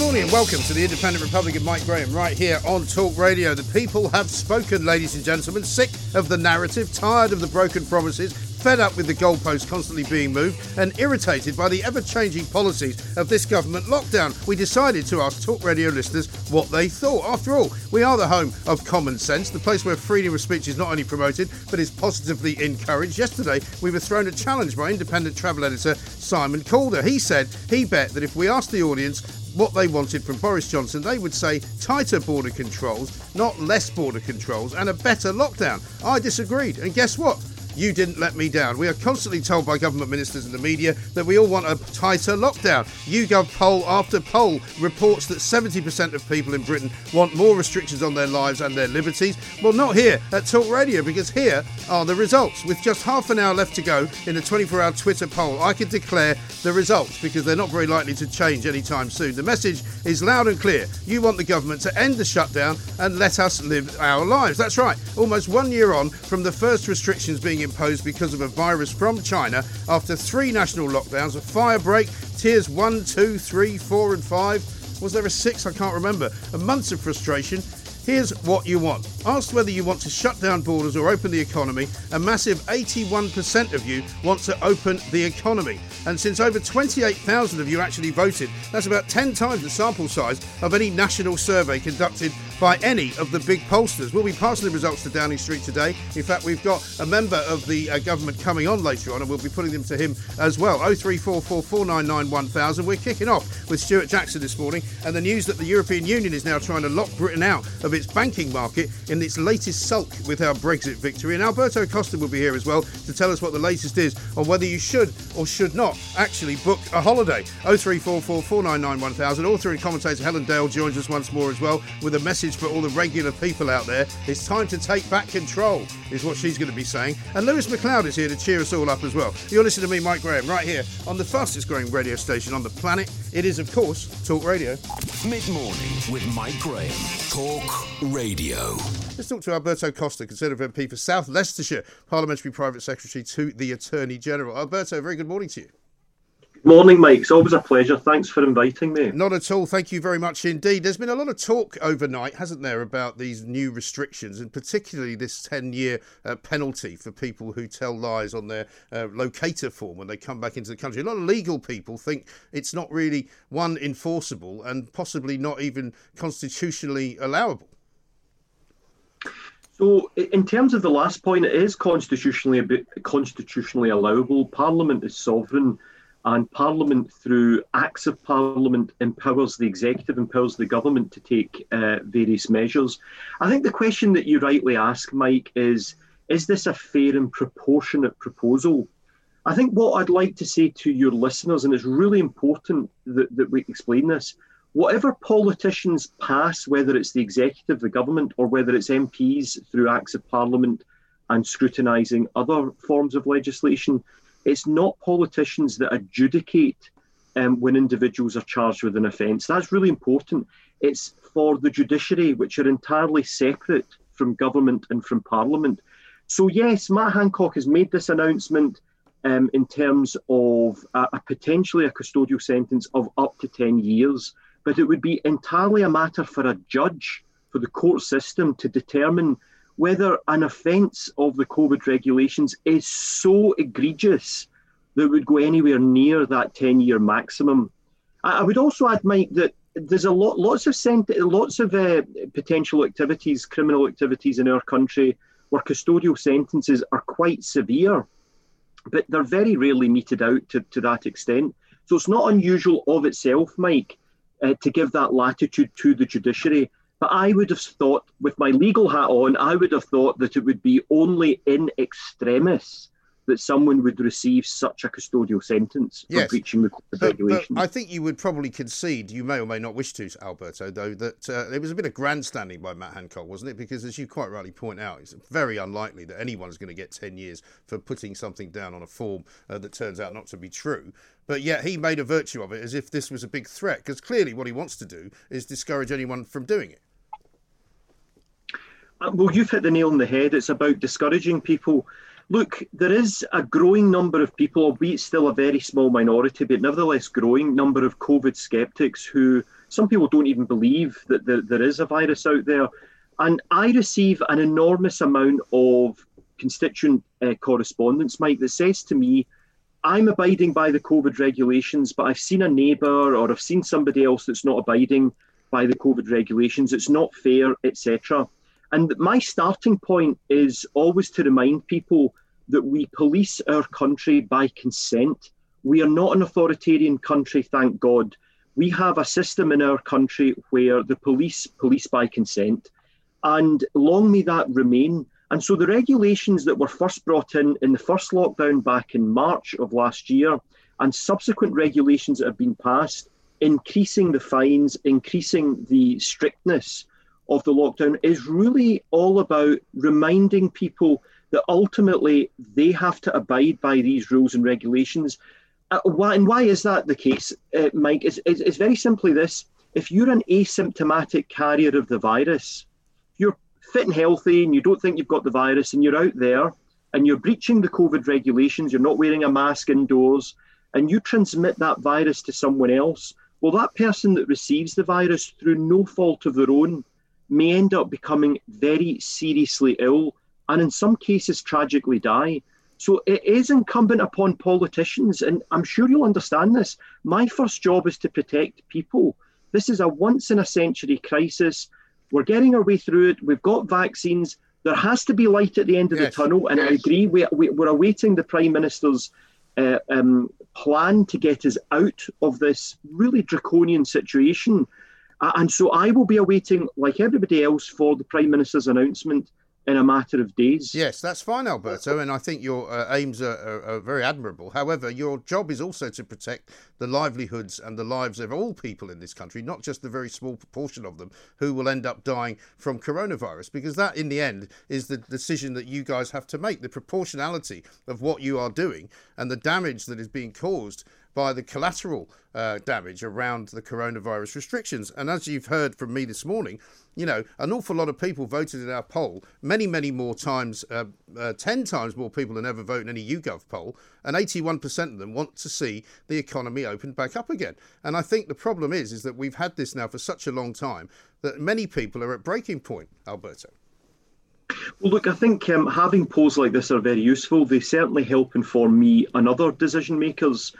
Good morning and welcome to the Independent Republic of Mike Graham right here on Talk Radio. The people have spoken, ladies and gentlemen. Sick of the narrative, tired of the broken promises, fed up with the goalposts constantly being moved, and irritated by the ever changing policies of this government lockdown. We decided to ask Talk Radio listeners what they thought. After all, we are the home of common sense, the place where freedom of speech is not only promoted but is positively encouraged. Yesterday, we were thrown a challenge by independent travel editor Simon Calder. He said he bet that if we asked the audience what they wanted from Boris Johnson, they would say tighter border controls, not less border controls, and a better lockdown. I disagreed, and guess what? You didn't let me down. We are constantly told by government ministers and the media that we all want a tighter lockdown. YouGov poll after poll reports that 70% of people in Britain want more restrictions on their lives and their liberties. Well, not here at Talk Radio, because here are the results. With just half an hour left to go in a 24 hour Twitter poll, I can declare the results because they're not very likely to change anytime soon. The message is loud and clear. You want the government to end the shutdown and let us live our lives. That's right. Almost one year on from the first restrictions being imposed because of a virus from China after three national lockdowns, a fire break, tiers one, two, three, four, and five. Was there a six? I can't remember. A months of frustration. Here's what you want. Asked whether you want to shut down borders or open the economy, a massive 81% of you want to open the economy. And since over 28,000 of you actually voted, that's about 10 times the sample size of any national survey conducted by any of the big pollsters. We'll be passing the results to Downing Street today. In fact, we've got a member of the uh, government coming on later on, and we'll be putting them to him as well. 03444991000. We're kicking off with Stuart Jackson this morning, and the news that the European Union is now trying to lock Britain out of its banking market in its latest sulk with our Brexit victory. And Alberto Costa will be here as well to tell us what the latest is on whether you should or should not actually book a holiday. 03444991000. Author and commentator Helen Dale joins us once more as well with a message for all the regular people out there. It's time to take back control, is what she's going to be saying. And Lewis McLeod is here to cheer us all up as well. You're listening to me, Mike Graham, right here on the fastest growing radio station on the planet. It is, of course, Talk Radio. Mid morning with Mike Graham. Talk Radio. Let's talk to Alberto Costa, Conservative MP for South Leicestershire, Parliamentary Private Secretary to the Attorney General. Alberto, very good morning to you. Morning, Mike. It's always a pleasure. Thanks for inviting me. Not at all. Thank you very much indeed. There's been a lot of talk overnight, hasn't there, about these new restrictions and particularly this 10 year uh, penalty for people who tell lies on their uh, locator form when they come back into the country. A lot of legal people think it's not really, one, enforceable and possibly not even constitutionally allowable. So, in terms of the last point, it is constitutionally constitutionally allowable. Parliament is sovereign and Parliament, through acts of Parliament, empowers the executive, empowers the government to take uh, various measures. I think the question that you rightly ask, Mike, is is this a fair and proportionate proposal? I think what I'd like to say to your listeners, and it's really important that, that we explain this whatever politicians pass, whether it's the executive, the government, or whether it's MPs through acts of Parliament and scrutinising other forms of legislation, it's not politicians that adjudicate um, when individuals are charged with an offence. That's really important. It's for the judiciary, which are entirely separate from government and from parliament. So, yes, Matt Hancock has made this announcement um, in terms of a, a potentially a custodial sentence of up to 10 years, but it would be entirely a matter for a judge, for the court system to determine whether an offence of the COVID regulations is so egregious that would go anywhere near that 10 year maximum. I, would also add, Mike, that there's a lot, lots of sent, lots of uh, potential activities, criminal activities in our country where custodial sentences are quite severe, but they're very rarely meted out to, to that extent. So it's not unusual of itself, Mike, uh, to give that latitude to the judiciary. But I would have thought, with my legal hat on, I would have thought that it would be only in extremis that someone would receive such a custodial sentence yes. for breaching the but, regulations. But I think you would probably concede, you may or may not wish to, Alberto, though, that uh, it was a bit of grandstanding by Matt Hancock, wasn't it? Because as you quite rightly point out, it's very unlikely that anyone's going to get 10 years for putting something down on a form uh, that turns out not to be true. But yet he made a virtue of it as if this was a big threat, because clearly what he wants to do is discourage anyone from doing it. Uh, well, you've hit the nail on the head. It's about discouraging people Look, there is a growing number of people, albeit still a very small minority, but nevertheless growing number of COVID skeptics who some people don't even believe that there, there is a virus out there. And I receive an enormous amount of constituent uh, correspondence, Mike, that says to me, I'm abiding by the COVID regulations, but I've seen a neighbour or I've seen somebody else that's not abiding by the COVID regulations. It's not fair, etc. And my starting point is always to remind people that we police our country by consent. We are not an authoritarian country, thank God. We have a system in our country where the police police by consent, and long may that remain. And so the regulations that were first brought in in the first lockdown back in March of last year, and subsequent regulations that have been passed, increasing the fines, increasing the strictness of the lockdown is really all about reminding people that ultimately they have to abide by these rules and regulations. Uh, why, and why is that the case, uh, Mike? It's, it's, it's very simply this if you're an asymptomatic carrier of the virus, you're fit and healthy and you don't think you've got the virus and you're out there and you're breaching the COVID regulations, you're not wearing a mask indoors, and you transmit that virus to someone else, well, that person that receives the virus through no fault of their own may end up becoming very seriously ill and in some cases tragically die. So it is incumbent upon politicians, and I'm sure you'll understand this. My first job is to protect people. This is a once in a century crisis. We're getting our way through it. We've got vaccines. There has to be light at the end of yes. the tunnel. And yes. I agree, we, are awaiting the Prime Minister's uh, um, plan to get us out of this really draconian situation. And so I will be awaiting, like everybody else, for the Prime Minister's announcement in a matter of days. Yes, that's fine, Alberto, and I think your uh, aims are, are, are, very admirable. However, your job is also to protect the livelihoods and the lives of all people in this country, not just the very small proportion of them who will end up dying from coronavirus, because that, in the end, is the decision that you guys have to make the proportionality of what you are doing and the damage that is being caused by the collateral uh, damage around the coronavirus restrictions. And as you've heard from me this morning, you know, an awful lot of people voted in our poll, many, many more times, uh, uh, 10 times more people than ever vote in any YouGov poll, and 81% of them want to see the economy opened back up again. And I think the problem is, is that we've had this now for such a long time that many people are at breaking point, Alberto. Well, look, I think um, having polls like this are very useful. They certainly help inform me and other decision makers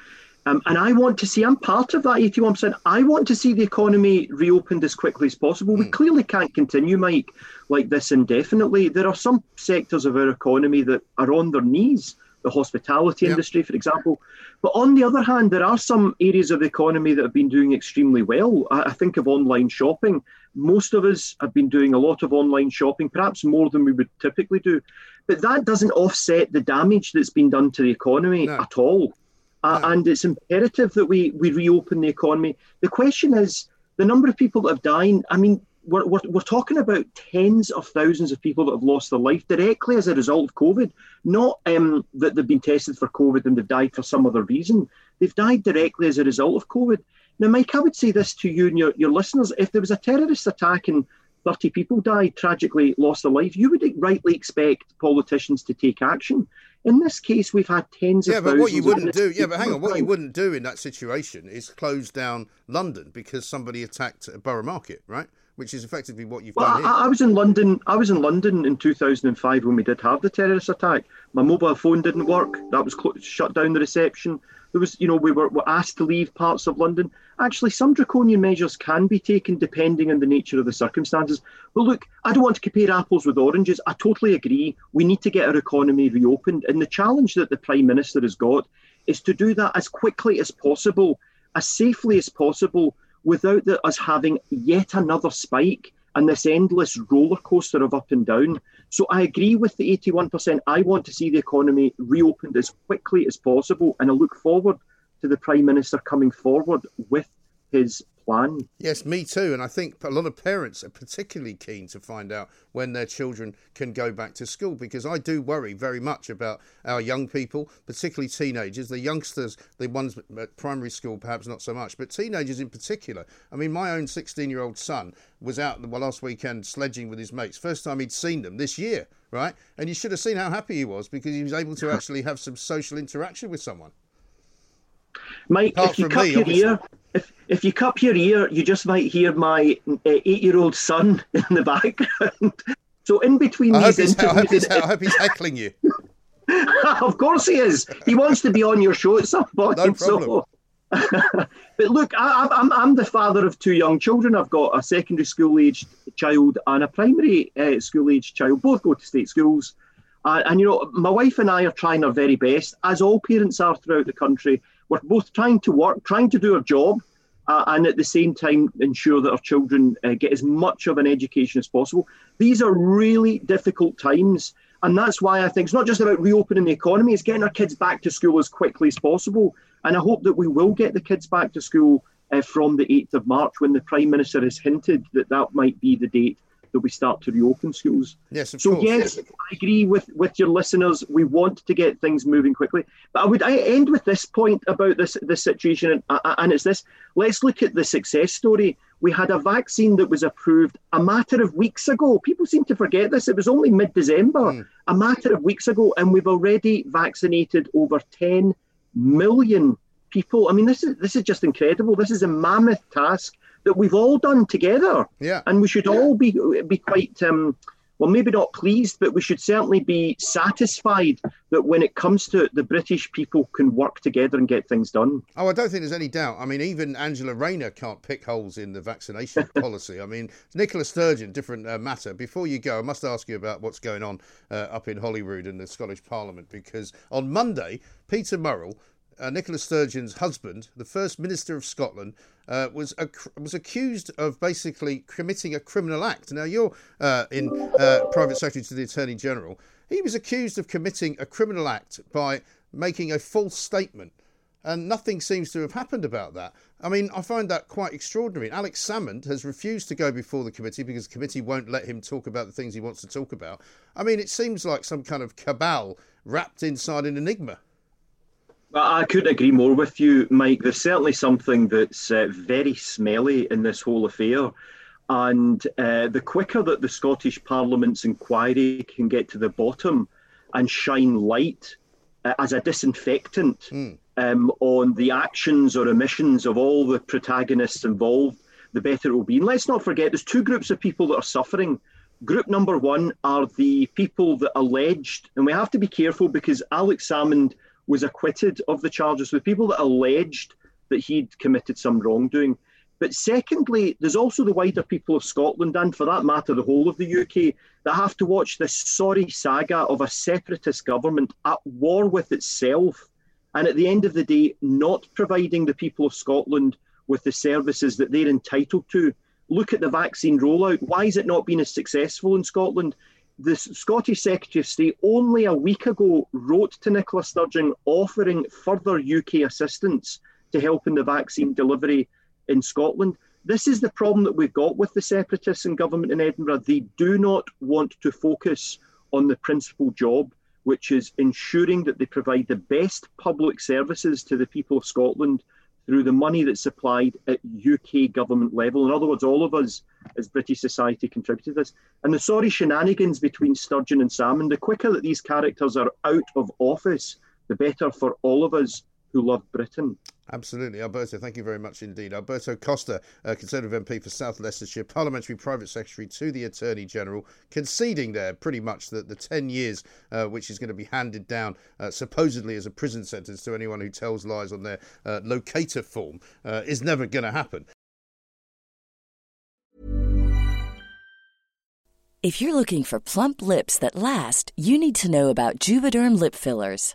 um, and I want to see, I'm part of that 81%. I want to see the economy reopened as quickly as possible. We hmm. clearly can't continue, Mike, like this indefinitely. There are some sectors of our economy that are on their knees, the hospitality yep. industry, for example. But on the other hand, there are some areas of the economy that have been doing extremely well. I, I think of online shopping. Most of us have been doing a lot of online shopping, perhaps more than we would typically do. But that doesn't offset the damage that's been done to the economy no. at all. Uh, and it's imperative that we, we reopen the economy. The question is the number of people that have died. I mean, we're, we're, we're talking about tens of thousands of people that have lost their life directly as a result of COVID, not um, that they've been tested for COVID and they've died for some other reason. They've died directly as a result of COVID. Now, Mike, I would say this to you and your, your listeners if there was a terrorist attack and 30 people died, tragically lost their life, you would rightly expect politicians to take action. In this case, we've had tens yeah, of but what you wouldn't do, yeah, but hang on, what you wouldn't do in that situation is close down London because somebody attacked a Borough Market, right? Which is effectively what you've well, done here. I, I was in London. I was in London in 2005 when we did have the terrorist attack. My mobile phone didn't work. That was cl- shut down the reception. There was, you know, we were, were asked to leave parts of London. Actually, some draconian measures can be taken depending on the nature of the circumstances. But look, I don't want to compare apples with oranges. I totally agree. We need to get our economy reopened. And the challenge that the Prime Minister has got is to do that as quickly as possible, as safely as possible, without the, us having yet another spike and this endless roller coaster of up and down So I agree with the 81%. I want to see the economy reopened as quickly as possible, and I look forward to the Prime Minister coming forward with his Yes, me too. And I think a lot of parents are particularly keen to find out when their children can go back to school because I do worry very much about our young people, particularly teenagers, the youngsters, the ones at primary school, perhaps not so much, but teenagers in particular. I mean, my own 16 year old son was out well, last weekend sledging with his mates, first time he'd seen them this year, right? And you should have seen how happy he was because he was able to actually have some social interaction with someone. Mike, Apart if you cut me, your ear, if, if you cup your ear, you just might hear my uh, eight-year-old son in the background. So in between I these interviews, I hope, he's, I hope he's heckling you. of course he is. He wants to be on your show at some point. No problem. So. but look, I, am I'm, I'm the father of two young children. I've got a secondary school aged child and a primary uh, school aged child. Both go to state schools. Uh, and, you know, my wife and I are trying our very best, as all parents are throughout the country, we're both trying to work, trying to do our job, uh, and at the same time ensure that our children uh, get as much of an education as possible. These are really difficult times. And that's why I think it's not just about reopening the economy, it's getting our kids back to school as quickly as possible. And I hope that we will get the kids back to school uh, from the 8th of March when the Prime Minister has hinted that that might be the date that we start to reopen schools. Yes, so course. yes, I agree with with your listeners. We want to get things moving quickly, but I would I end with this point about this this situation, and, uh, and it's this: let's look at the success story. We had a vaccine that was approved a matter of weeks ago. People seem to forget this. It was only mid-December, mm. a matter of weeks ago, and we've already vaccinated over 10 million people. I mean, this is this is just incredible. This is a mammoth task that we've all done together. Yeah. And we should yeah. all be be quite um, well, maybe not pleased, but we should certainly be satisfied that when it comes to it, the British people can work together and get things done. Oh, I don't think there's any doubt. I mean, even Angela Rayner can't pick holes in the vaccination policy. I mean, Nicola Sturgeon, different uh, matter. Before you go, I must ask you about what's going on uh, up in Holyrood and the Scottish Parliament because on Monday, Peter Murrell, uh, Nicola Sturgeon's husband, the First Minister of Scotland, uh, was was accused of basically committing a criminal act. Now you're uh, in uh, private secretary to the Attorney General. He was accused of committing a criminal act by making a false statement. And nothing seems to have happened about that. I mean, I find that quite extraordinary. Alex Salmond has refused to go before the committee because the committee won't let him talk about the things he wants to talk about. I mean, it seems like some kind of cabal wrapped inside an enigma. I couldn't agree more with you, Mike. There's certainly something that's uh, very smelly in this whole affair. And uh, the quicker that the Scottish Parliament's inquiry can get to the bottom and shine light uh, as a disinfectant mm. um, on the actions or omissions of all the protagonists involved, the better it will be. And let's not forget, there's two groups of people that are suffering. Group number one are the people that alleged, and we have to be careful because Alex Salmond was acquitted of the charges with people that alleged that he'd committed some wrongdoing. But secondly, there's also the wider people of Scotland, and for that matter, the whole of the UK, that have to watch this sorry saga of a separatist government at war with itself. And at the end of the day, not providing the people of Scotland with the services that they're entitled to. Look at the vaccine rollout. Why has it not been as successful in Scotland? The Scottish Secretary of State only a week ago wrote to Nicola Sturgeon offering further UK assistance to help in the vaccine delivery in Scotland. This is the problem that we've got with the separatists in government in Edinburgh. They do not want to focus on the principal job, which is ensuring that they provide the best public services to the people of Scotland through the money that's supplied at UK government level. In other words, all of us as British society contributed this. And the sorry shenanigans between Sturgeon and Salmond, the quicker that these characters are out of office, the better for all of us who love Britain. Absolutely. Alberto, thank you very much indeed. Alberto Costa, uh, Conservative MP for South Leicestershire, Parliamentary Private Secretary to the Attorney General, conceding there pretty much that the 10 years uh, which is going to be handed down uh, supposedly as a prison sentence to anyone who tells lies on their uh, locator form uh, is never going to happen. If you're looking for plump lips that last, you need to know about Juvederm lip fillers.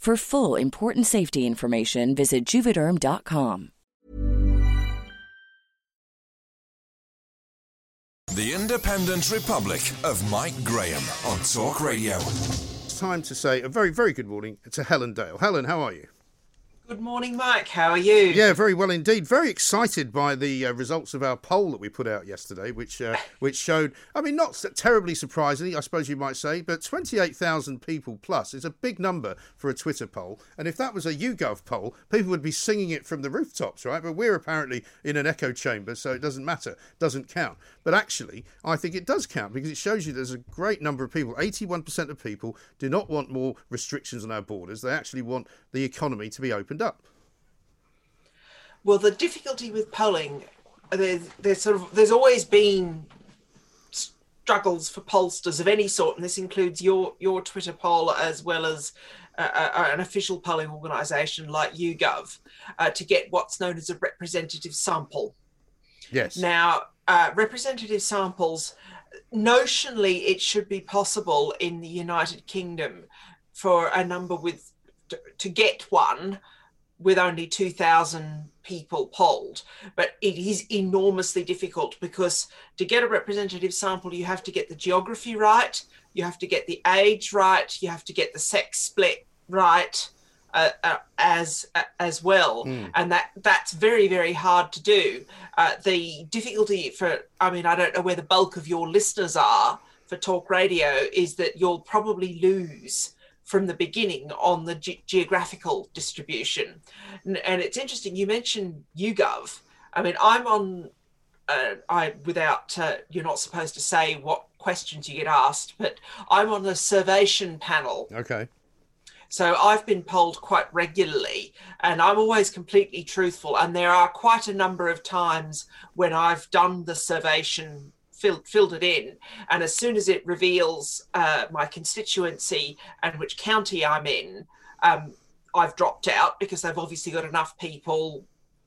For full important safety information, visit juvederm.com. The Independent Republic of Mike Graham on Talk Radio. It's time to say a very, very good morning to Helen Dale. Helen, how are you? Good morning, Mike. How are you? Yeah, very well indeed. Very excited by the uh, results of our poll that we put out yesterday, which uh, which showed, I mean, not terribly surprisingly, I suppose you might say, but 28,000 people plus is a big number for a Twitter poll. And if that was a YouGov poll, people would be singing it from the rooftops, right? But we're apparently in an echo chamber, so it doesn't matter, doesn't count. But actually, I think it does count because it shows you there's a great number of people. 81% of people do not want more restrictions on our borders. They actually want the economy to be opened up. Well, the difficulty with polling, there's, there's sort of there's always been struggles for pollsters of any sort, and this includes your your Twitter poll as well as uh, uh, an official polling organisation like YouGov uh, to get what's known as a representative sample. Yes. Now, uh, representative samples, notionally, it should be possible in the United Kingdom for a number with to, to get one with only 2,000 people polled. But it is enormously difficult because to get a representative sample, you have to get the geography right, you have to get the age right, you have to get the sex split right. Uh, uh, as uh, as well, mm. and that that's very very hard to do. Uh, the difficulty for I mean I don't know where the bulk of your listeners are for talk radio is that you'll probably lose from the beginning on the ge- geographical distribution. And, and, it's interesting, you mentioned YouGov. I mean, I'm on, uh, I without, uh, you're not supposed to say what questions you get asked, but I'm on the Survation panel. Okay. So I've been polled quite regularly and I'm always completely truthful. And there are quite a number of times when I've done the Survation filled, filled it in. And as soon as it reveals uh, my constituency and which county I'm in, um, I've dropped out because they've obviously got enough people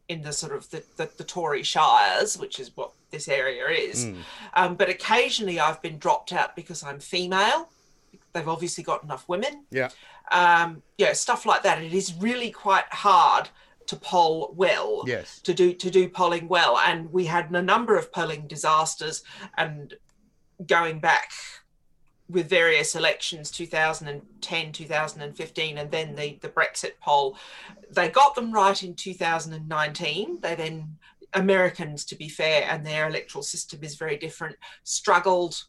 in the sort of the, the, the Tory shires, which is what this area is. Mm. Um, but occasionally I've been dropped out because I'm female. They've obviously got enough women. Yeah. Um, yeah, stuff like that. It is really quite hard to poll well yes. to do to do polling well. And we had a number of polling disasters and going back with various elections 2010 2015 and then the the brexit poll. They got them right in 2019 they then americans to be fair and their electoral system is very different struggled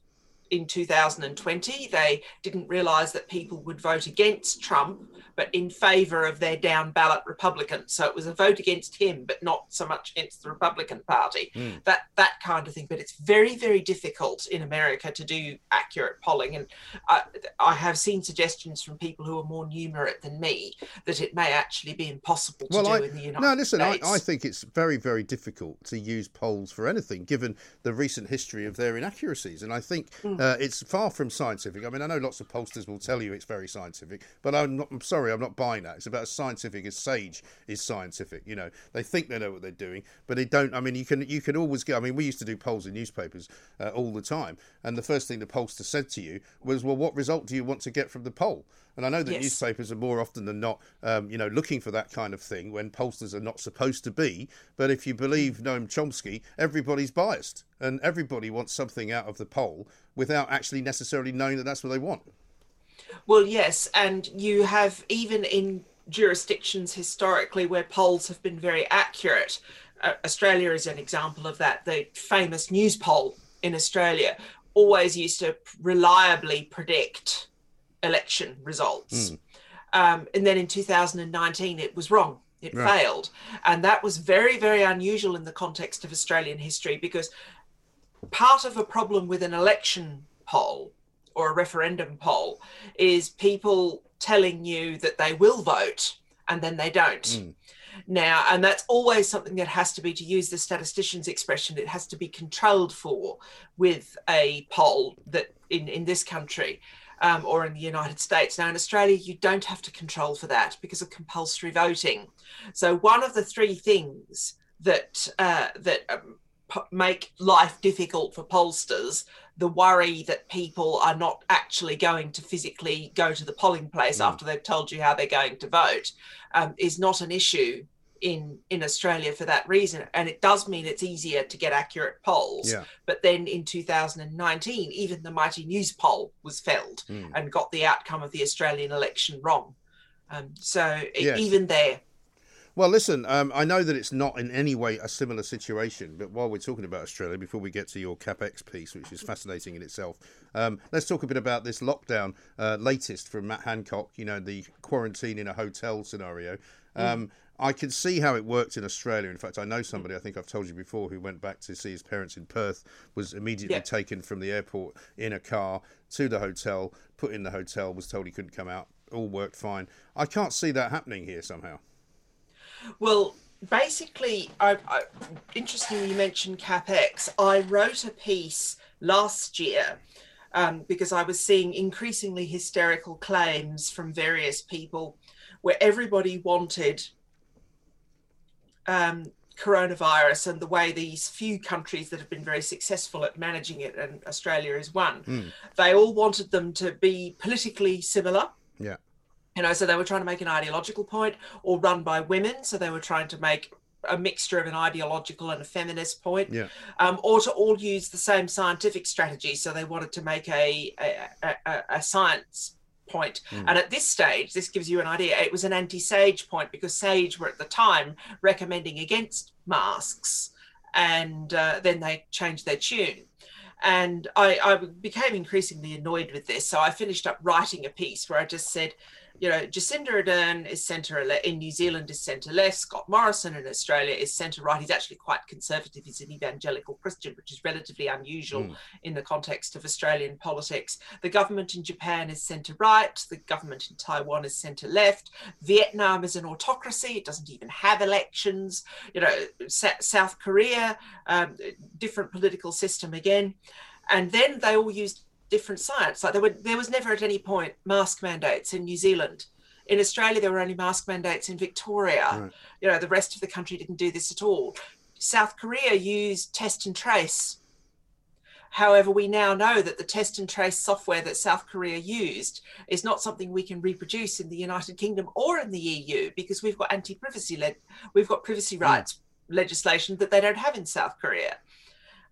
in 2020 they didn't realize that people would vote against trump but in favor of their down ballot Republicans. So it was a vote against him, but not so much against the Republican Party. Mm. That that kind of thing. But it's very very difficult in America to do accurate polling, and I, I have seen suggestions from people who are more numerate than me that it may actually be impossible to well, do I, in the United no, listen, States. I, I think it's very very difficult to use polls for anything, given the recent history of their inaccuracies, and I think mm. Uh, it's far from scientific. I mean, I know lots of pollsters will tell you it's very scientific, but I'm not. I'm sorry I'm not buying that. It's about as scientific as Sage is scientific. You know, they think they know what they're doing, but they don't. I mean, you can you can always get. I mean, we used to do polls in newspapers uh, all the time, and the first thing the pollster said to you was, "Well, what result do you want to get from the poll?" And I know that yes. newspapers are more often than not, um, you know, looking for that kind of thing when pollsters are not supposed to be. But if you believe Noam Chomsky, everybody's biased, and everybody wants something out of the poll without actually necessarily knowing that that's what they want. Well, yes, and you have even in jurisdictions historically where polls have been very accurate. Uh, Australia is an example of that. The famous Newspoll in Australia always used to reliably predict election results. Mm. Um, and then in 2019, it was wrong. It right. failed. And that was very, very unusual in the context of Australian history because part of a problem with an election poll or a referendum poll is people telling you that they will vote and then they don't. Mm. Now, and that's always something that has to be, to use the statistician's expression, it has to be controlled for with a poll that in, in this country um, or in the United States. Now, in Australia, you don't have to control for that because of compulsory voting. So, one of the three things that uh, that um, make life difficult for pollsters the worry that people are not actually going to physically go to the polling place mm. after they've told you how they're going to vote um, is not an issue in in Australia for that reason and it does mean it's easier to get accurate polls yeah. but then in 2019 even the mighty Newspoll was felled mm. and got the outcome of the Australian election wrong um, so yes. even there well, listen, um, I know that it's not in any way a similar situation, but while we're talking about Australia, before we get to your CapX piece, which is fascinating in itself, um, let's talk a bit about this lockdown uh, latest from Matt Hancock, you know, the quarantine in a hotel scenario. Um, mm. I can see how it worked in Australia. In fact, I know somebody, I think I've told you before, who went back to see his parents in Perth, was immediately yeah. taken from the airport in a car to the hotel, put in the hotel, was told he couldn't come out, all worked fine. I can't see that happening here somehow. Well, basically, I, I, interestingly, you mentioned CapX. I wrote a piece last year um, because I was seeing increasingly hysterical claims from various people where everybody wanted um, coronavirus and the way these few countries that have been very successful at managing it, and Australia is one, mm. they all wanted them to be politically similar. Yeah you know so they were trying to make an ideological point or run by women so they were trying to make a mixture of an ideological and a feminist point, yeah. um, or to all use the same scientific strategy. So they wanted to make a a, a, a science point. Mm. And at this stage, this gives you an idea. It was an anti-SAGE point because SAGE were at the time recommending against masks, and uh, then they changed their tune. And I, I became increasingly annoyed with this. So I finished up writing a piece where I just said, you know, Jacinda Ardern is centre in New Zealand is centre left. Scott Morrison in Australia is centre right. He's actually quite conservative. He's an evangelical Christian, which is relatively unusual mm. in the context of Australian politics. The government in Japan is centre right. The government in Taiwan is centre left. Vietnam is an autocracy. It doesn't even have elections. You know, South Korea, um, different political system again. And then they all used different science. Like there were, there was never at any point mask mandates in New Zealand. In Australia, there were only mask mandates in Victoria. Right. You know, the rest of the country didn't do this at all. South Korea used test and trace. However, we now know that the test and trace software that South Korea used is not something we can reproduce in the United Kingdom or in the EU because we've got anti-privacy le- we've got privacy mm. rights legislation that they don't have in South Korea.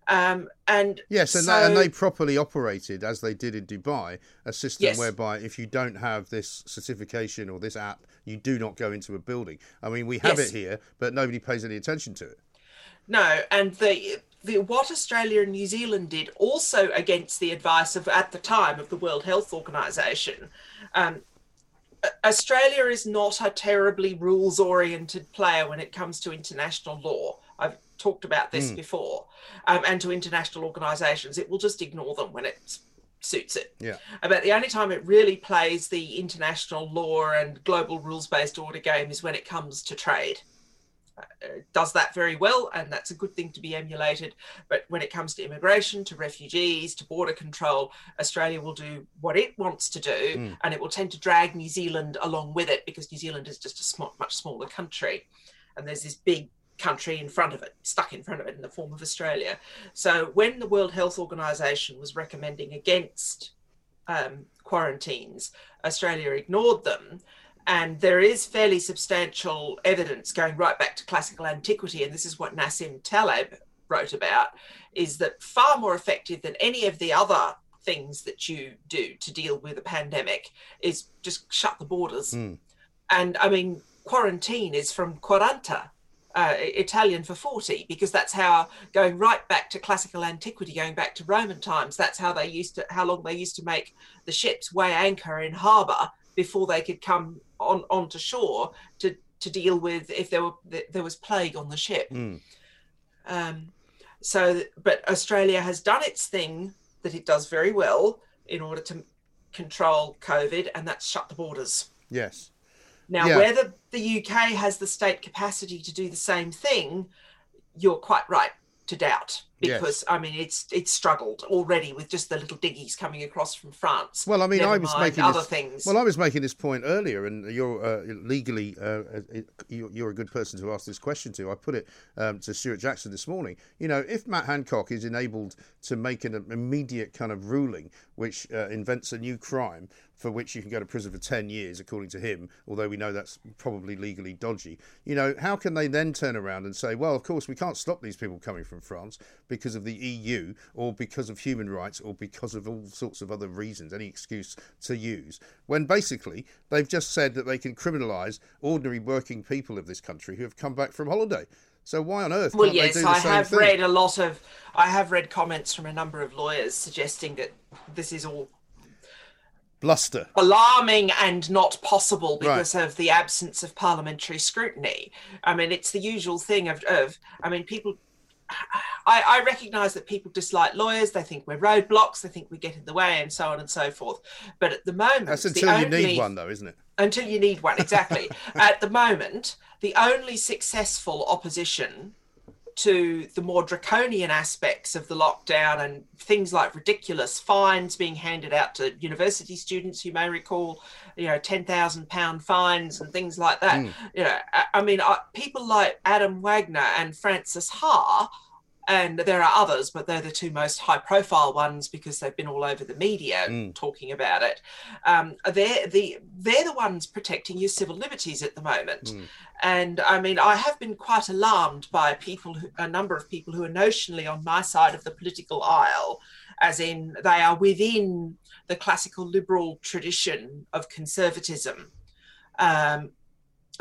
Um, and yes, and, so, they, and they properly operated as they did in Dubai, a system yes. whereby if you don't have this certification or this app, you do not go into a building. I mean, we have yes. it here, but nobody pays any attention to it. No, and the the what Australia and New Zealand did, also against the advice of at the time of the World Health Organization. Um, Australia is not a terribly rules oriented player when it comes to international law. I've talked about this mm. before, um, and to international organisations, it will just ignore them when it suits it. Yeah. About the only time it really plays the international law and global rules based order game is when it comes to trade. Uh, it does that very well, and that's a good thing to be emulated. But when it comes to immigration, to refugees, to border control, Australia will do what it wants to do, mm. and it will tend to drag New Zealand along with it because New Zealand is just a sm- much smaller country. And there's this big country in front of it, stuck in front of it in the form of Australia. So when the World Health Organization was recommending against um, quarantines, Australia ignored them. And there is fairly substantial evidence going right back to classical antiquity, and this is what Nassim Taleb wrote about, is that far more effective than any of the other things that you do to deal with a pandemic is just shut the borders. Mm and I mean, quarantine is from quaranta, uh, Italian for 40, because that's how going right back to classical antiquity, going back to Roman times, that's how they used to, how long they used to make the ships weigh anchor in harbour before they could come on onto shore to to deal with if there were there was plague on the ship. Mm. Um, so, but Australia has done its thing that it does very well in order to control COVID, and that's shut the borders. Yes. Now, Yeah. whether the UK has the state capacity to do the same thing, you're quite right to doubt Yes. because I mean it's it's struggled already with just the little diggies coming across from France. Well, I mean, Never I was making other this, things. Well, I was making this point earlier, and you're uh, legally uh, uh, you're, you're a good person to ask this question to. I put it um, to Stuart Jackson this morning. You know, if Matt Hancock is enabled to make an immediate kind of ruling which uh, invents a new crime for which you can go to prison for 10 years, according to him, although we know that's probably legally dodgy. You know, how can they then turn around and say, well, of course, we can't stop these people coming from France because of the EU or because of human rights or because of all sorts of other reasons, any excuse to use, when basically they've just said that they can criminalise ordinary working people of this country who have come back from holiday. So why on earth well, yes, they do the I have thing? read a lot of. I have read comments from a number of lawyers suggesting that this is all Bluster. alarming and not possible Right. because of the absence of parliamentary scrutiny. I mean, it's the usual thing of, of I mean, people. I, I recognise that people dislike lawyers. They think we're roadblocks. They think we get in the way, and so on and so forth. But at the moment, That's until you only- need one, though, isn't it? until you need one exactly at the moment the only successful opposition to the more draconian aspects of the lockdown and things like ridiculous fines being handed out to university students you may recall you know 10,000 pound fines and things like that. Hmm. You know I, I mean I, people like Adam Wagner and Francis Hoar and there are others, but they're the two most high profile ones because they've been all over the media talking about it. Um, they're the they're the ones protecting your civil liberties at the moment. And I mean, I have been quite alarmed by people, who, a number of people who are notionally on my side of the political aisle, as in they are within the classical liberal tradition of conservatism. Um,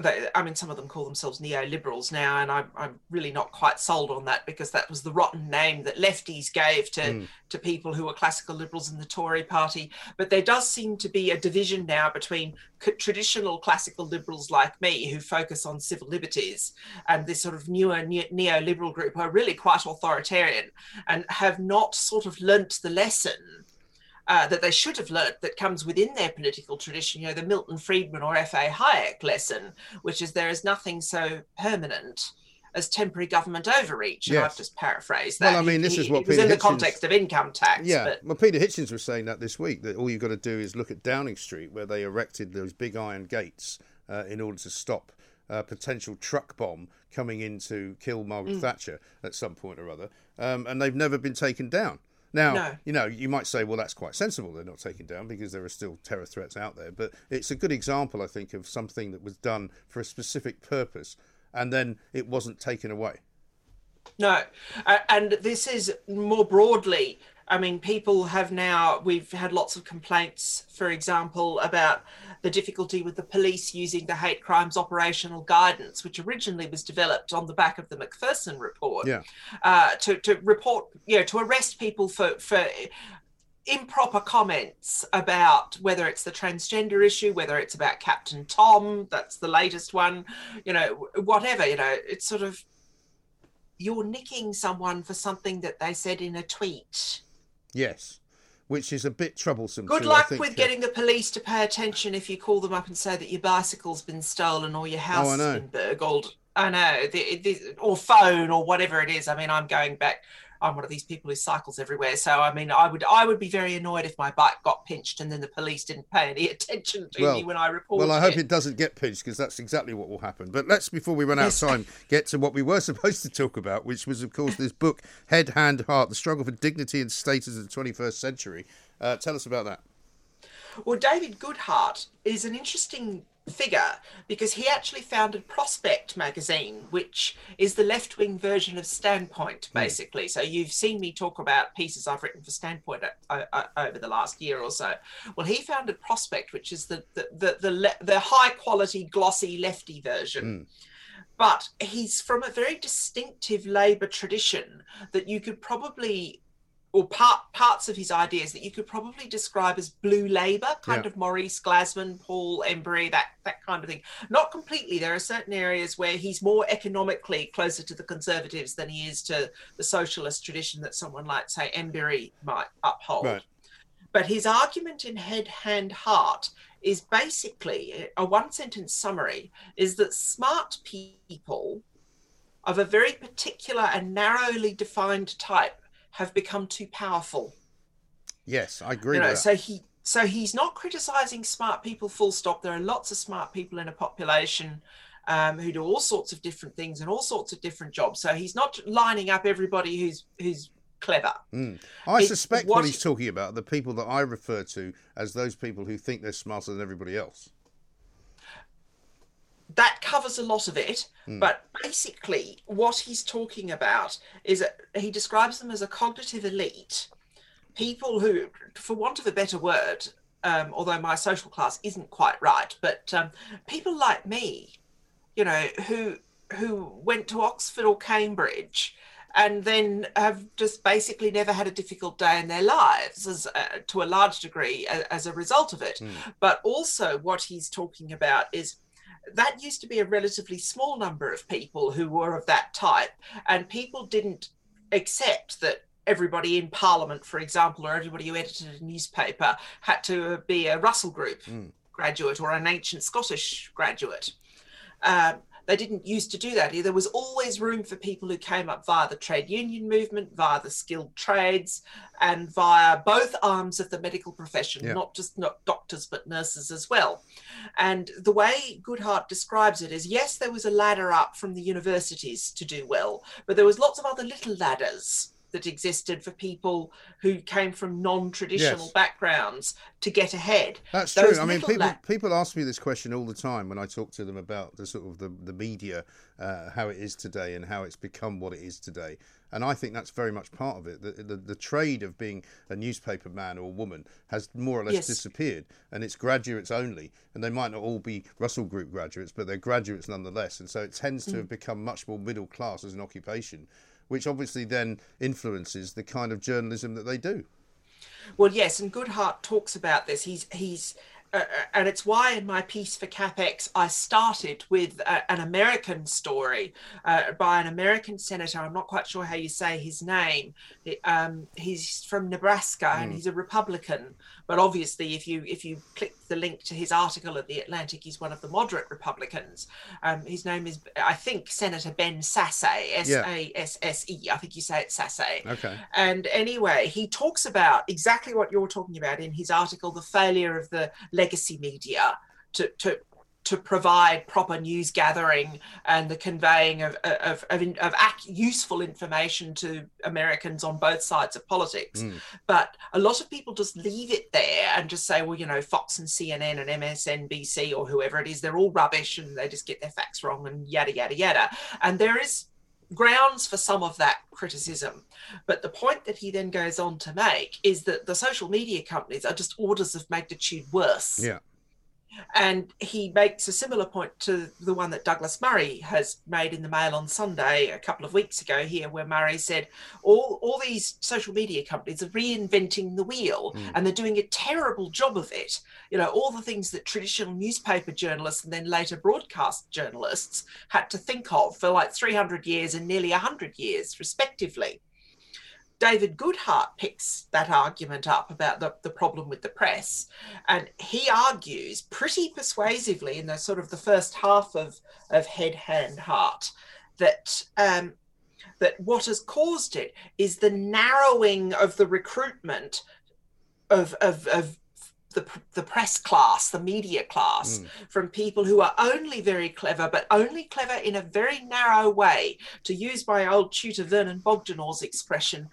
they, I mean, some of them call themselves neoliberals now, and I'm, I'm really not quite sold on that because that was the rotten name that lefties gave to, hmm. to people who were classical liberals in the Tory party. But there does seem to be a division now between c- traditional classical liberals like me who focus on civil liberties and this sort of newer ne- neoliberal group who are really quite authoritarian and have not sort of learnt the lesson uh, that they should have learnt that comes within their political tradition, you know, the Milton Friedman or F.A. Hayek lesson, which is there is nothing so permanent as temporary government overreach. And Yes. I've just paraphrased that. Well, I mean, He- this is what it was Peter in the context of income tax. Yeah, But well, Peter Hitchens was saying that this week that all you've got to do is look at Downing Street, where they erected those big iron gates uh, in order to stop a potential truck bomb coming in to kill Margaret Thatcher at some point or other, um, and they've never been taken down. Now, No. you know, you might say, well, that's quite sensible. They're not taken down because there are still terror threats out there. But it's a good example, I think, of something that was done for a specific purpose, and then it wasn't taken away. No, uh, and this is more broadly. I mean, people have now, we've had lots of complaints, for example, about the difficulty with the police using the hate crimes operational guidance, which originally was developed on the back of the Macpherson report, Yeah. uh, to, to report, you know, to arrest people for, for improper comments about whether it's the transgender issue, whether it's about Captain Tom, that's the latest one, you know, whatever, you know, it's sort of, you're nicking someone for something that they said in a tweet. Yes, which is a bit troublesome. Good too, luck think, with uh, getting the police to pay attention if you call them up and say that your bicycle's been stolen or your house oh, has been burgled. I know, the, the, or phone or whatever it is. I mean, I'm going back. I'm one of these people who cycles everywhere, so I mean, I would I would be very annoyed if my bike got pinched and then the police didn't pay any attention to Well- me when I reported Well, I hope it. it doesn't get pinched because that's exactly what will happen. But let's, before we run out of time, get to what we were supposed to talk about, which was, of course, this book, Head, Hand, Heart The Struggle for Dignity and Status of the 21st Century. Uh, tell us about that. Well, David Goodhart is an interesting figure because he actually founded Prospect magazine, which is the left wing version of Standpoint, basically. Mm. So you've seen me talk about pieces I've written for Standpoint uh, uh, over the last year or so. Well, he founded Prospect, which is the the the, the, the high quality, glossy lefty version. Mm but he's from a very distinctive Labour tradition that you could probably or part, parts of his ideas that you could probably describe as blue Labour, kind yeah. of Maurice Glasman, Paul Embery, that that kind of thing. Not completely. There are certain areas where he's more economically closer to the Conservatives than he is to the socialist tradition that someone like, say, Embery might uphold. Right. But his argument in Head, Hand, Heart is basically a one sentence summary is that smart people of a very particular and narrowly defined type have become too powerful. Yes, I agree. You know, so he so he's not criticizing smart people full stop. There are lots of smart people in a population um, who do all sorts of different things and all sorts of different jobs. So he's not lining up everybody who's who's clever. Mm. I it's suspect what, what he's talking about the people that I refer to as those people who think they're smarter than everybody else that covers a lot of it. Mm. But basically, what he's talking about is that he describes them as a cognitive elite, people who, for want of a better word, um, although my social class isn't quite right, but um, people like me, you know, who who went to Oxford or Cambridge and then have just basically never had a difficult day in their lives as uh, to a large degree as, as a result of it mm. but also what he's talking about is that used to be a relatively small number of people who were of that type, and people didn't accept that everybody in Parliament, for example, or everybody who edited a newspaper had to be a Russell Group mm. graduate or an ancient Scottish graduate. Um, they didn't used to do that. There was always room for people who came up via the trade union movement, via the skilled trades, and via both arms of the medical profession, yeah. not just not doctors, but nurses as well. And the way Goodhart describes it is yes, there was a ladder up from the universities to do well, but there was lots of other little ladders that existed for people who came from non-traditional yes. backgrounds to get ahead. That's Those true. I mean, people la- people ask me this question all the time when I talk to them about the sort of the the media, uh, how it is today, and how it's become what it is today. And I think that's very much part of it. The, the, the trade of being a newspaper man or woman has more or less yes. disappeared, and it's graduates only. And they might not all be Russell Group graduates, but they're graduates nonetheless. And so it tends to mm. have become much more middle class as an occupation which obviously then influences the kind of journalism that they do. Well, yes, and Goodhart talks about this. He's he's uh, and it's why in my piece for CapX I started with uh, an American story uh, by an American senator. I'm not quite sure how you say his name. Um, he's from Nebraska mm. and hmm. he's a Republican. But obviously, if you if you click the link to his article at the Atlantic, he's one of the moderate Republicans. Um, his name is I think Senator Ben Sasse, S A S S E. I think you say it Sasse. Okay. And anyway, he talks about exactly what you're talking about in his article, the failure of the legacy media to, to to provide proper news gathering and the conveying of, of, of, of useful information to Americans on both sides of politics. Mm. But a lot of people just leave it there and just say, well, you know, Fox and CNN and MSNBC or whoever it is, they're all rubbish and they just get their facts wrong and yada, yada, yada. And there is grounds for some of that criticism. But the point that he then goes on to make is that the social media companies are just orders of magnitude worse. Yeah. And he makes a similar point to the one that Douglas Murray has made in the Mail on Sunday a couple of weeks ago here, where Murray said all, all these social media companies are reinventing the wheel mm. and they're doing a terrible job of it. You know, all the things that traditional newspaper journalists and then later broadcast journalists had to think of for like 300 years and nearly 100 years, respectively. David Goodhart picks that argument up about the, the problem with the press. And he argues pretty persuasively in the sort of the first half of, of Head, Hand, Heart that um, that what has caused it is the narrowing of the recruitment of, of, of the, the press class, the media class, mm. from people who are only very clever, but only clever in a very narrow way. To use my old tutor Vernon Bogdanor's expression,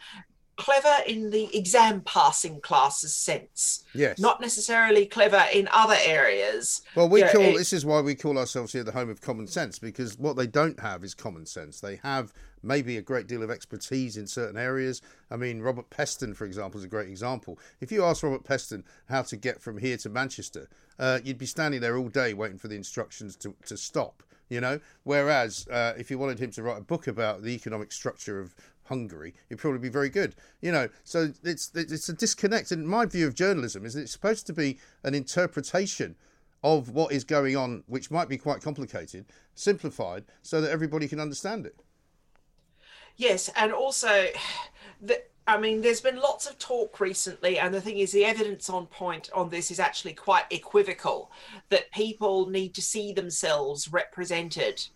clever in the exam passing classes sense. Yes. Not necessarily clever in other areas. Well, we You know, call it- this is why we call ourselves here the home of common sense because what they don't have is common sense. They have maybe a great deal of expertise in certain areas. I mean, Robert Peston, for example, is a great example. If you ask Robert Peston how to get from here to Manchester, uh, you'd be standing there all day waiting for the instructions to, to stop. You know, whereas uh, if you wanted him to write a book about the economic structure of Hungary, it'd probably be very good. You know, so it's it's a disconnect. And my view of journalism is it's supposed to be an interpretation of what is going on, which might be quite complicated, simplified, so that everybody can understand it. Yes, and also, the, I mean, there's been lots of talk recently, and the thing is, the evidence on point on this is actually quite equivocal that people need to see themselves represented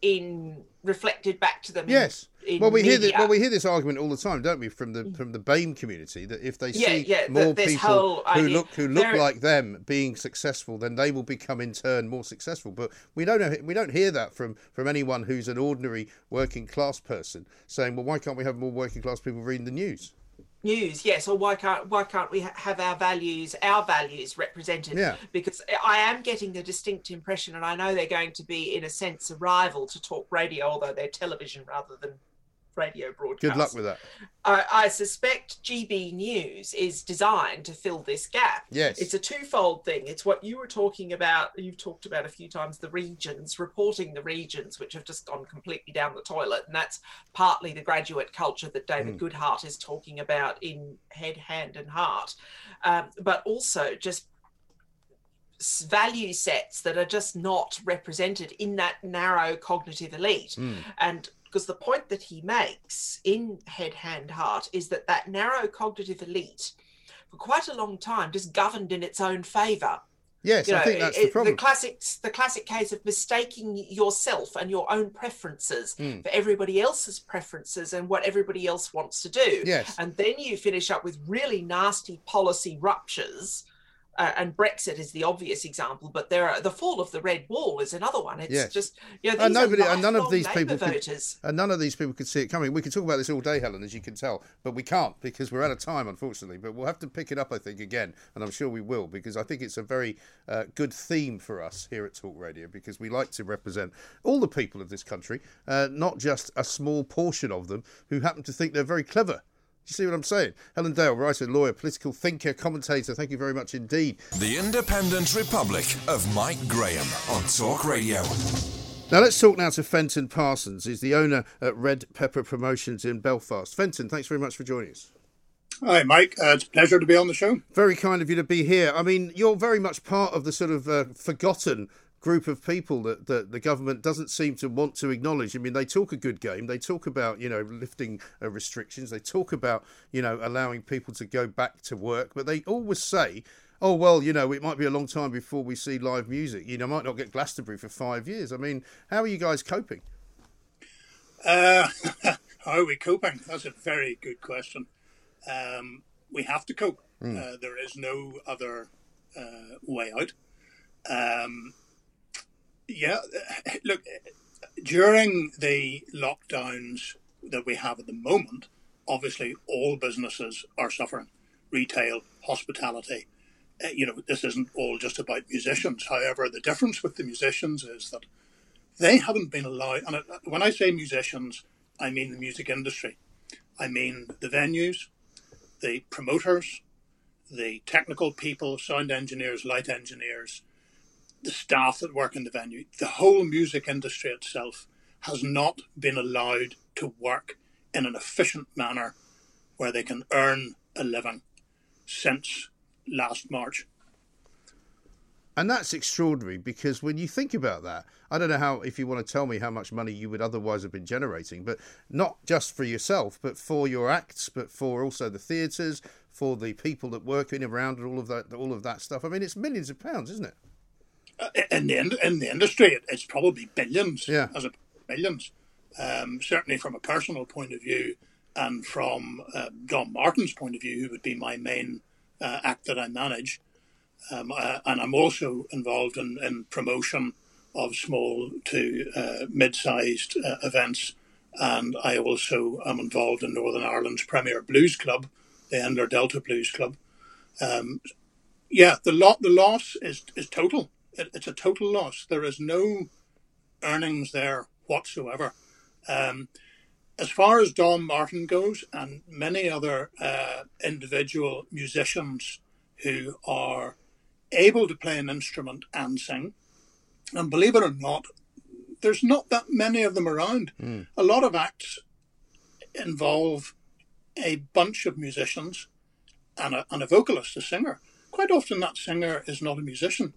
in reflected back to them. Yes. in well, we hear this, well, we hear this argument all the time, don't we, from the from the BAME community that if they see yeah, th- more people who look who look like them being successful, then they will become in turn more successful. But we don't know, we don't hear that from from anyone who's an ordinary working class person saying, well, why can't we have more working class people reading the news? News yes or why can't why can't we have our values our values represented Yeah. because i am getting the distinct impression and i know they're going to be in a sense a rival to talk radio although they're television rather than radio broadcast Good luck with that. I, I suspect GB News is designed to fill this gap. Yes. It's a twofold thing. It's what you were talking about, you've talked about a few times the regions, reporting the regions, which have just gone completely down the toilet. And that's partly the graduate culture that David Goodhart is talking about in Head, Hand, and Heart. Um, but also just value sets that are just not represented in that narrow cognitive elite. And because the point that he makes in Head, Hand, Heart is that that narrow cognitive elite, for quite a long time, just governed in its own favour. Yes, You I know, think that's it- the problem. The classic, the classic case of mistaking yourself and your own preferences Hmm. for everybody else's preferences and what everybody else wants to do. Yes. And then you finish up with really nasty policy ruptures. Uh, and Brexit is the obvious example, but there are the fall of the red wall is another one. It's Yes. just you know and these are nobody, and none of these Labour people could, voters. and none of these people could see it coming. We could talk about this all day, Helen, as you can tell, but we can't because we're out of time, unfortunately. But we'll have to pick it up, I think, again, and I'm sure we will because I think it's a very uh, good theme for us here at Talk Radio because we like to represent all the people of this country, uh, not just a small portion of them who happen to think they're very clever. Do you see what I'm saying? Helen Dale, writer, lawyer, political thinker, commentator. Thank you very much indeed. The Independent Republic of Mike Graham on Talk Radio. Now let's talk now to Fenton Parsons. He's the owner at Red Pepper Promotions in Belfast. Fenton, thanks very much for joining us. Hi, Mike. Uh, it's a pleasure to be on the show. Very kind of you to be here. I mean, you're very much part of the sort of uh, forgotten group of people that, that the government doesn't seem to want to acknowledge. I mean, they talk a good game. They talk about, you know, lifting uh, restrictions. They talk about, you know, allowing people to go back to work. But they always say, oh, well, you know, it might be a long time before we see live music. You know, might not get Glastonbury for five years. I mean, how are you guys coping? Uh, how are we coping? That's a very good question. Um, we have to cope. Uh, there is no other uh, way out. Um, yeah, look, during the lockdowns that we have at the moment, obviously all businesses are suffering retail, hospitality. Uh, you know, this isn't all just about musicians. However, the difference with the musicians is that they haven't been allowed. And uh, when I say musicians, I mean the music industry. I mean the venues, the promoters, the technical people, sound engineers, light engineers, the staff that work in the venue. The whole music industry itself has not been allowed to work in an efficient manner where they can earn a living since last March. And that's extraordinary because when you think about that, I don't know how, if you want to tell me how much money you would otherwise have been generating, but not just for yourself, but for your acts, but for also the theatres, for the people that work in around and all of that, all of that stuff. I mean, it's millions of pounds, isn't it? In the in- in the industry, it- it's probably billions, Yeah. as a millions. Um, certainly, from a personal point of view, and from uh, Dom Martin's point of view, who would be my main uh, act that I manage, um, uh, and I'm also involved in, in promotion of small to uh, mid-sized uh, events and I also am involved in Northern Ireland's premier blues club, the Endler Delta Blues Club. Um, yeah, the lot the loss is is total. It, it's a total loss. There is no earnings there whatsoever. Um, as far as Dom Martin goes, and many other uh, individual musicians who are able to play an instrument and sing, and believe it or not, there's not that many of them around. Mm. A lot of acts involve a bunch of musicians and a, and a vocalist, a singer. Quite often, that singer is not a musician.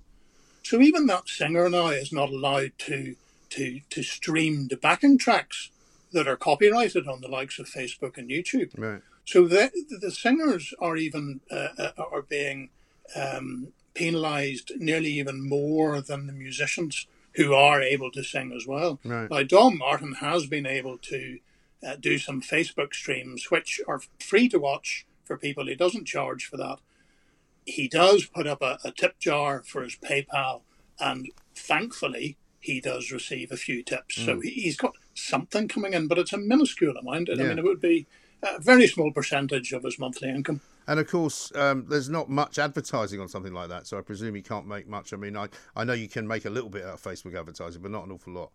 So even that singer now is not allowed to to to stream the backing tracks that are copyrighted on the likes of Facebook and YouTube. Right. So the the singers are even uh, uh are being um, penalised nearly even more than the musicians who are able to sing as well. Right. Now, Dom Martin has been able to uh, do some Facebook streams, which are free to watch for people. He doesn't charge for that. He does put up a, a tip jar for his PayPal, and thankfully, he does receive a few tips. Mm. So he, has got something coming in, but it's a minuscule amount. Yeah. I mean, it would be a very small percentage of his monthly income. And of course, um, there's not much advertising on something like that, so I presume you can't make much. I mean, I, I know you can make a little bit out of Facebook advertising, but not an awful lot.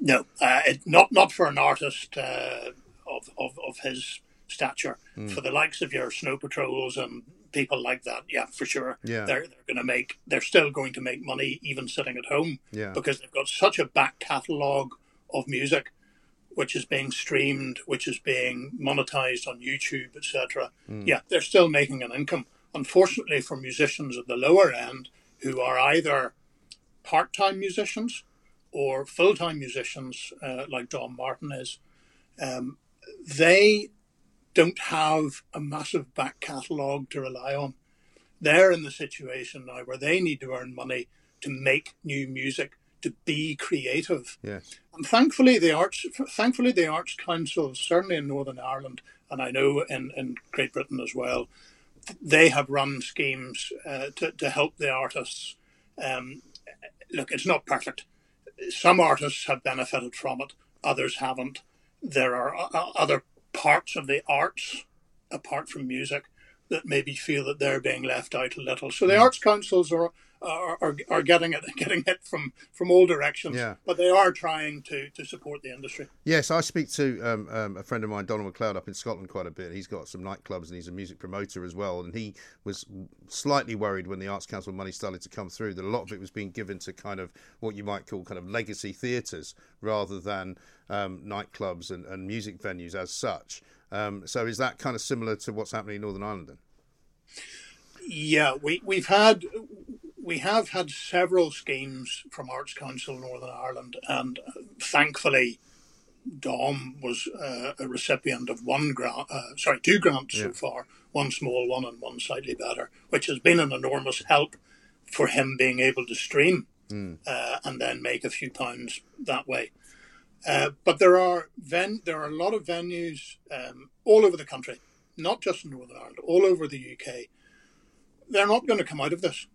No, uh, it, not not for an artist uh, of, of of his stature. Mm. For the likes of your snow patrols and people like that, yeah, for sure. Yeah. They're they're going to make. They're still going to make money even sitting at home. Yeah. Because they've got such a back catalogue of music which is being streamed, which is being monetized on YouTube, etc. Mm. Yeah, they're still making an income. Unfortunately, for musicians at the lower end who are either part-time musicians or full-time musicians, uh, like Dom Martin is, um, they don't have a massive back catalogue to rely on. They're in the situation now where they need to earn money to make new music to be creative. Yes. And thankfully, the arts, thankfully, the Arts Council, certainly in Northern Ireland, and I know in, in Great Britain as well, they have run schemes uh, to, to help the artists. Um, look, it's not perfect. Some artists have benefited from it, others haven't. There are uh, other parts of the arts, apart from music, that maybe feel that they're being left out a little. So the mm. arts councils are are, are, are getting it getting it from from all directions. Yeah. But they are trying to to support the industry. Yes, I speak to um, um, a friend of mine, Donald McLeod, up in Scotland quite a bit. He's got some nightclubs and he's a music promoter as well. And he was slightly worried when the Arts Council money started to come through that a lot of it was being given to kind of what you might call kind of legacy theatres rather than um, nightclubs and, and music venues as such. Um, so is that kind of similar to what's happening in Northern Ireland then? Yeah, we we've had we have had several schemes from Arts Council Northern Ireland, and uh, thankfully, Dom was uh, a recipient of one grant, uh, sorry, two grants yeah. so far, one small one and one slightly better, which has been an enormous help for him being able to stream mm. and then make a few pounds that way. Uh, but there are ven- there are a lot of venues um, all over the country, not just in Northern Ireland, all over the UK. They're not going to come out of this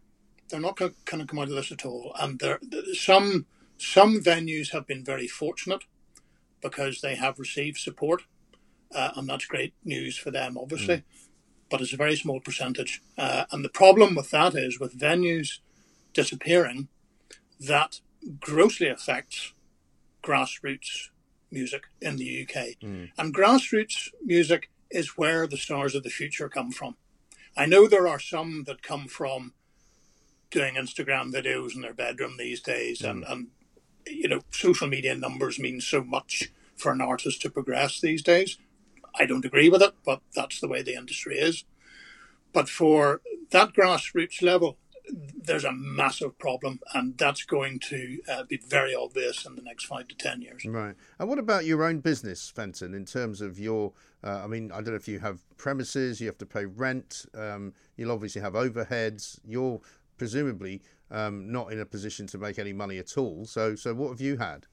they're not going to come out of this at all. And there, some some venues have been very fortunate because they have received support, uh, and that's great news for them, obviously. Mm. But it's a very small percentage, uh, and the problem with that is with venues disappearing, that grossly affects grassroots music in the UK. Mm. And grassroots music is where the stars of the future come from. I know there are some that come from doing Instagram videos in their bedroom these days, mm. and and you know social media numbers mean so much for an artist to progress these days. I don't agree with it, but that's the way the industry is. But for that grassroots level, there's a massive problem, and that's going to uh, be very obvious in the next five to ten years. Right. And what about your own business, Fenton? In terms of your, uh, I mean, I don't know if you have premises, you have to pay rent, um, you'll obviously have overheads. Your presumably um, not in a position to make any money at all. So, so what have you had?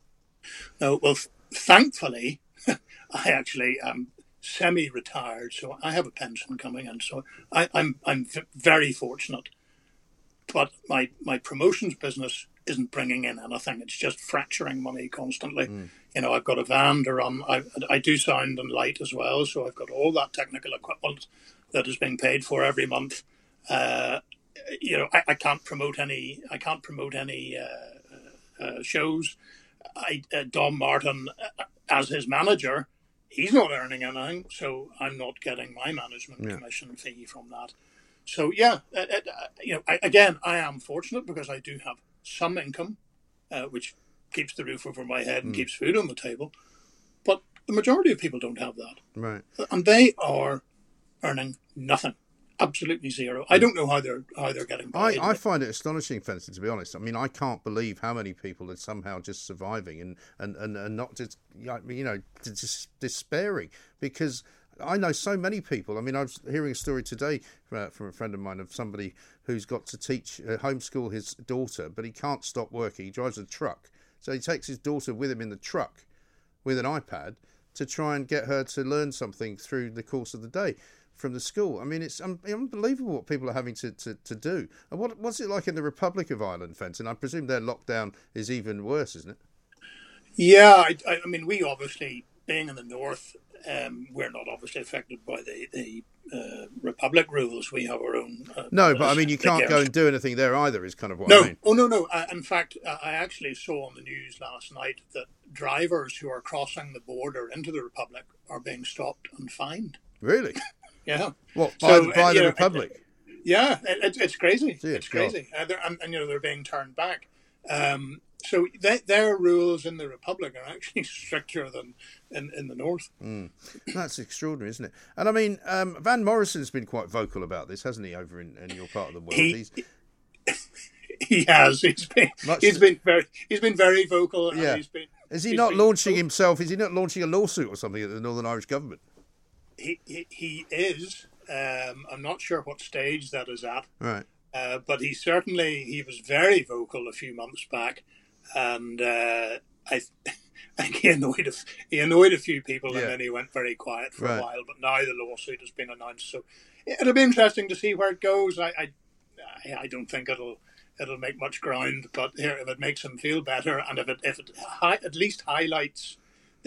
Oh, well, thankfully, I actually am semi-retired, so I have a pension coming in. So I, I'm I'm very fortunate. But my my promotions business isn't bringing in anything. It's just fracturing money constantly. Mm. You know, I've got a van to run. I, I do sound and light as well, so I've got all that technical equipment that is being paid for every month. Uh, you know, I, I, can't promote any. I can't promote any uh, uh, shows. I, uh, Dom Martin, uh, as his manager, he's not earning anything, so I'm not getting my management yeah. commission fee from that. So yeah, uh, you know, I, again, I am fortunate because I do have some income, which keeps the roof over my head and mm. keeps food on the table. But the majority of people don't have that, right? And they are earning nothing absolutely zero. I don't know how they're how they're getting by. I, I find it astonishing, Fenton, to be honest. I mean, I can't believe how many people are somehow just surviving and and, and, and not just you know just despairing because. I know so many people. I mean, I was hearing a story today uh, from a friend of mine of somebody who's got to teach uh, homeschool his daughter, but he can't stop working. He drives a truck, so he takes his daughter with him in the truck with an iPad to try and get her to learn something through the course of the day from the school. I mean, it's un- unbelievable what people are having to, to, to do. And what what's it like in the Republic of Ireland, Fenton? I presume their lockdown is even worse, isn't it? Yeah, I, I mean, we obviously, being in the north, um, we're not obviously affected by the, the uh, Republic rules. We have our own. Uh, no, but I mean, you can't go and do anything there either. Is kind of what no. I mean. Oh no, no. Uh, in fact, I actually saw on the news last night that drivers who are crossing the border into the Republic are being stopped and fined. Really? Yeah. What by, so, by the know, Republic? Yeah, it, it's crazy. it's crazy, uh, and, and, you know they're being turned back. Um, so they, their rules in the Republic are actually stricter than in, in the North. Mm. That's extraordinary, isn't it? And I mean, um, Van Morrison's been quite vocal about this, hasn't he, over in, in your part of the world? He, he has. He's been. Much he's been very. He's been very vocal. Yeah. Been, is he not launching himself? Is he not launching a lawsuit or something at the Northern Irish government? He, he, is. Um, I'm not sure what stage that is at. Right. Uh, but he certainly he was very vocal a few months back, and uh, I, I think he annoyed a, he annoyed a few people, yeah. and then he went very quiet for right. a while. But now the lawsuit has been announced, so it'll be interesting to see where it goes. I, I, I don't think it'll it'll make much ground, but here if it makes him feel better, and if it if it hi, at least highlights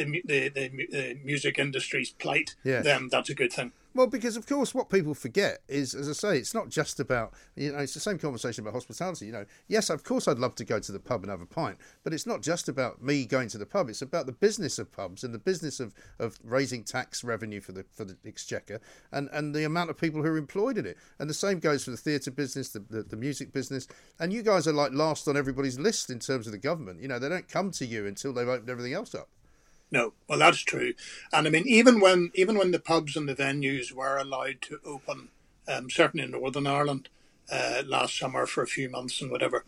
the the, the, the music industry's plight, yes. then that's a good thing. Well, because of course, what people forget is, as I say, it's not just about you know, it's the same conversation about hospitality. You know, yes, of course, I'd love to go to the pub and have a pint, but it's not just about me going to the pub. It's about the business of pubs and the business of, of raising tax revenue for the for the exchequer and, and the amount of people who are employed in it. And the same goes for the theatre business, the, the, the music business. And you guys are like last on everybody's list in terms of the government. You know, they don't come to you until they've opened everything else up. No, well, that's true. And I mean, even when even when the pubs and the venues were allowed to open, um, certainly in Northern Ireland uh, last summer for a few months and whatever,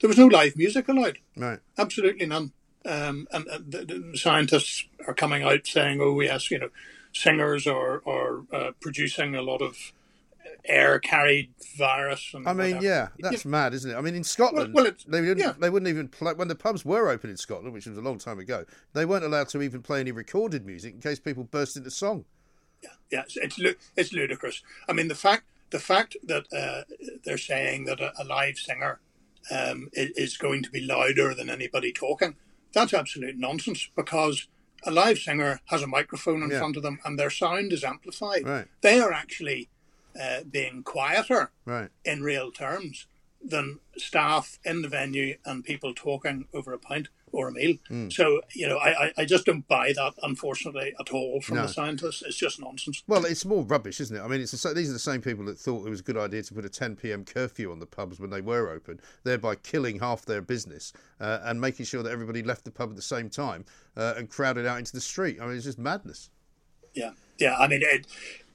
there was no live music allowed. Right. Absolutely none. Um, and uh, the, the, scientists are coming out saying, "Oh yes, you know, singers are are uh, producing a lot of air carried virus. I mean, whatever. yeah, that's yeah. mad, isn't it? I mean, in Scotland, well, well they didn't yeah. they wouldn't even play when the pubs were open in Scotland, which was a long time ago. They weren't allowed to even play any recorded music in case people burst into song. Yeah, yeah, it's it's, it's ludicrous. I mean, the fact the fact that uh, they're saying that a, a live singer um, is going to be louder than anybody talking, that's absolute nonsense because a live singer has a microphone in yeah. front of them and their sound is amplified. Right. They are actually uh, being quieter right. in real terms than staff in the venue and people talking over a pint or a meal. Mm. So, you know, I, I just don't buy that, unfortunately, at all from no. the scientists. It's just nonsense. Well, it's more rubbish, isn't it? I mean, it's these are the same people that thought it was a good idea to put a 10 p.m. curfew on the pubs when they were open, thereby killing half their business uh, and making sure that everybody left the pub at the same time uh, and crowded out into the street. I mean, it's just madness. Yeah, yeah. I mean, it,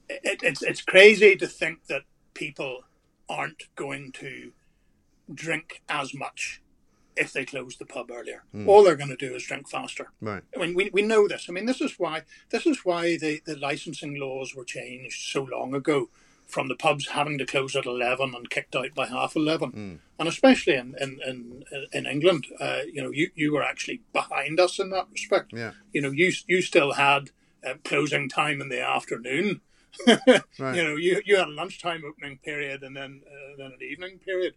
it, it's it's crazy to think that people aren't going to drink as much if they close the pub earlier. Mm. All they're going to do is drink faster. Right. I mean, we, we know this. I mean, this is why this is why the, the licensing laws were changed so long ago, from the pubs having to close at eleven and kicked out by half eleven, mm. and especially in in in, in England, uh, you know, you, you were actually behind us in that respect. Yeah. You know, you you still had uh, closing time in the afternoon right. You know, you, you had a lunchtime opening period and then uh, then an evening period.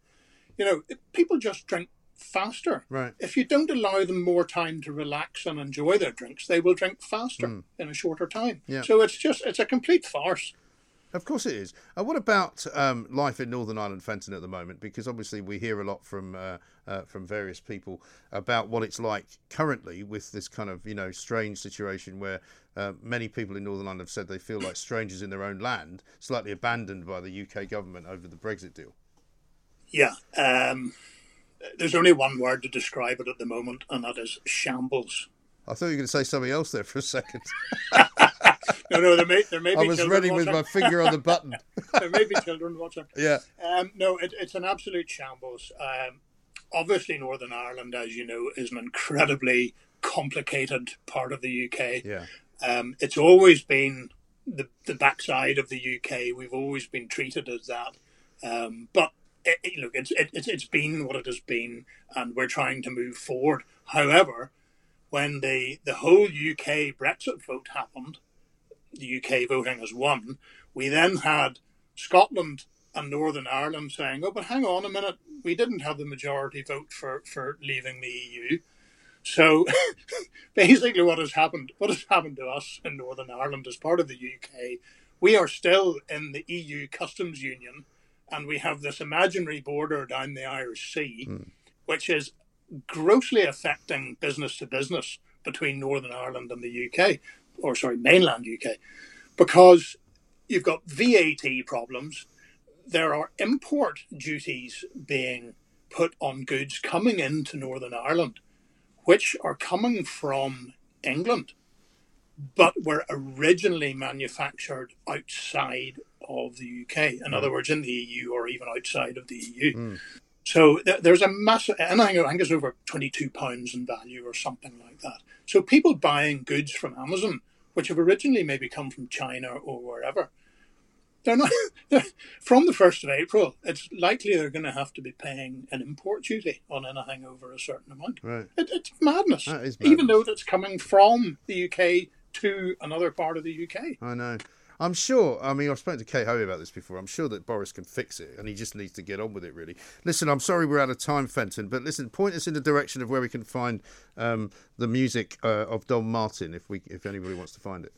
You know, people just drink faster. Right. If you don't allow them more time to relax and enjoy their drinks, they will drink faster in a shorter time. Yeah. So it's just it's a complete farce. Of course it is. Uh, what about um, life in Northern Ireland, Fenton, at the moment? Because obviously we hear a lot from uh, uh, from various people about what it's like currently with this kind of you know strange situation where uh, many people in Northern Ireland have said they feel like strangers in their own land, slightly abandoned by the UK government over the Brexit deal. Yeah. Um, there's only one word to describe it at the moment, and that is shambles. I thought you were going to say something else there for a second. No, no, there may there may be children. I was ready with my finger on the button. there may be children watching. Yeah. Um, no, it, it's an absolute shambles. Um, obviously, Northern Ireland, as you know, is an incredibly complicated part of the UK. Yeah. Um, it's always been the, the backside of the UK. We've always been treated as that. Um, but it, it- look, it's, it, it's it's been what it has been, and we're trying to move forward. However, when the the whole UK Brexit vote happened, the UK voting as one, we then had Scotland and Northern Ireland saying, "Oh, but hang on a minute, we didn't have the majority vote for for leaving the EU." So basically, what has happened, what has happened to us in Northern Ireland as part of the UK, we are still in the EU customs union, and we have this imaginary border down the Irish Sea, hmm. which is grossly affecting business to business between Northern Ireland and the UK, or sorry, mainland UK, because you've got VAT problems. There are import duties being put on goods coming into Northern Ireland, which are coming from England, but were originally manufactured outside of the UK. In hmm. other words, in the EU or even outside of the EU. Hmm. So th- there's a massive, and I think it's over twenty-two pounds in value or something like that. So people buying goods from Amazon, which have originally maybe come from China or wherever, they're not from the first of April. It's likely they're going to have to be paying an import duty on anything over a certain amount. Right. It, it's madness, That is even though that's coming from the UK to another part of the UK. I know. I'm sure. I mean, I've spoken to Kate Hoey about this before. I'm sure that Boris can fix it, and he just needs to get on with it. Really. Listen, I'm sorry we're out of time, Fenton, but listen, point us in the direction of where we can find um, the music uh, of Dom Martin, if we, if anybody wants to find it.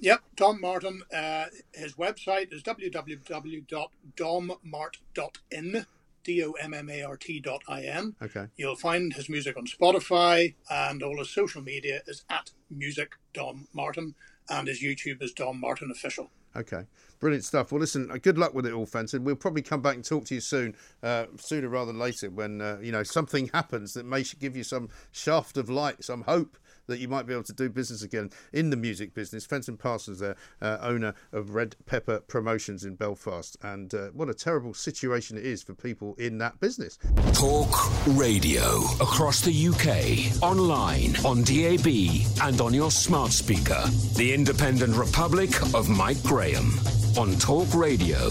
Yep, Dom Martin. Uh, his website is www.dommart.in, D-O-M-M-A-R-T dot I-N. Okay. You'll find his music on Spotify, and all his social media is at Music Dom Martin, and his YouTube is Dom Martin Official. Okay, brilliant stuff. Well, listen, uh, good luck with it all, Fenton. We'll probably come back and talk to you soon, uh, sooner rather than later, when uh, you know something happens that may give you some shaft of light, some hope that you might be able to do business again in the music business. Fenton Parsons, there, uh, owner of Red Pepper Promotions in Belfast, and uh, what a terrible situation it is for people in that business. Talk radio across the UK, online, on DAB, and on your smart speaker. The Independent Republic of Mike Graham on Talk Radio.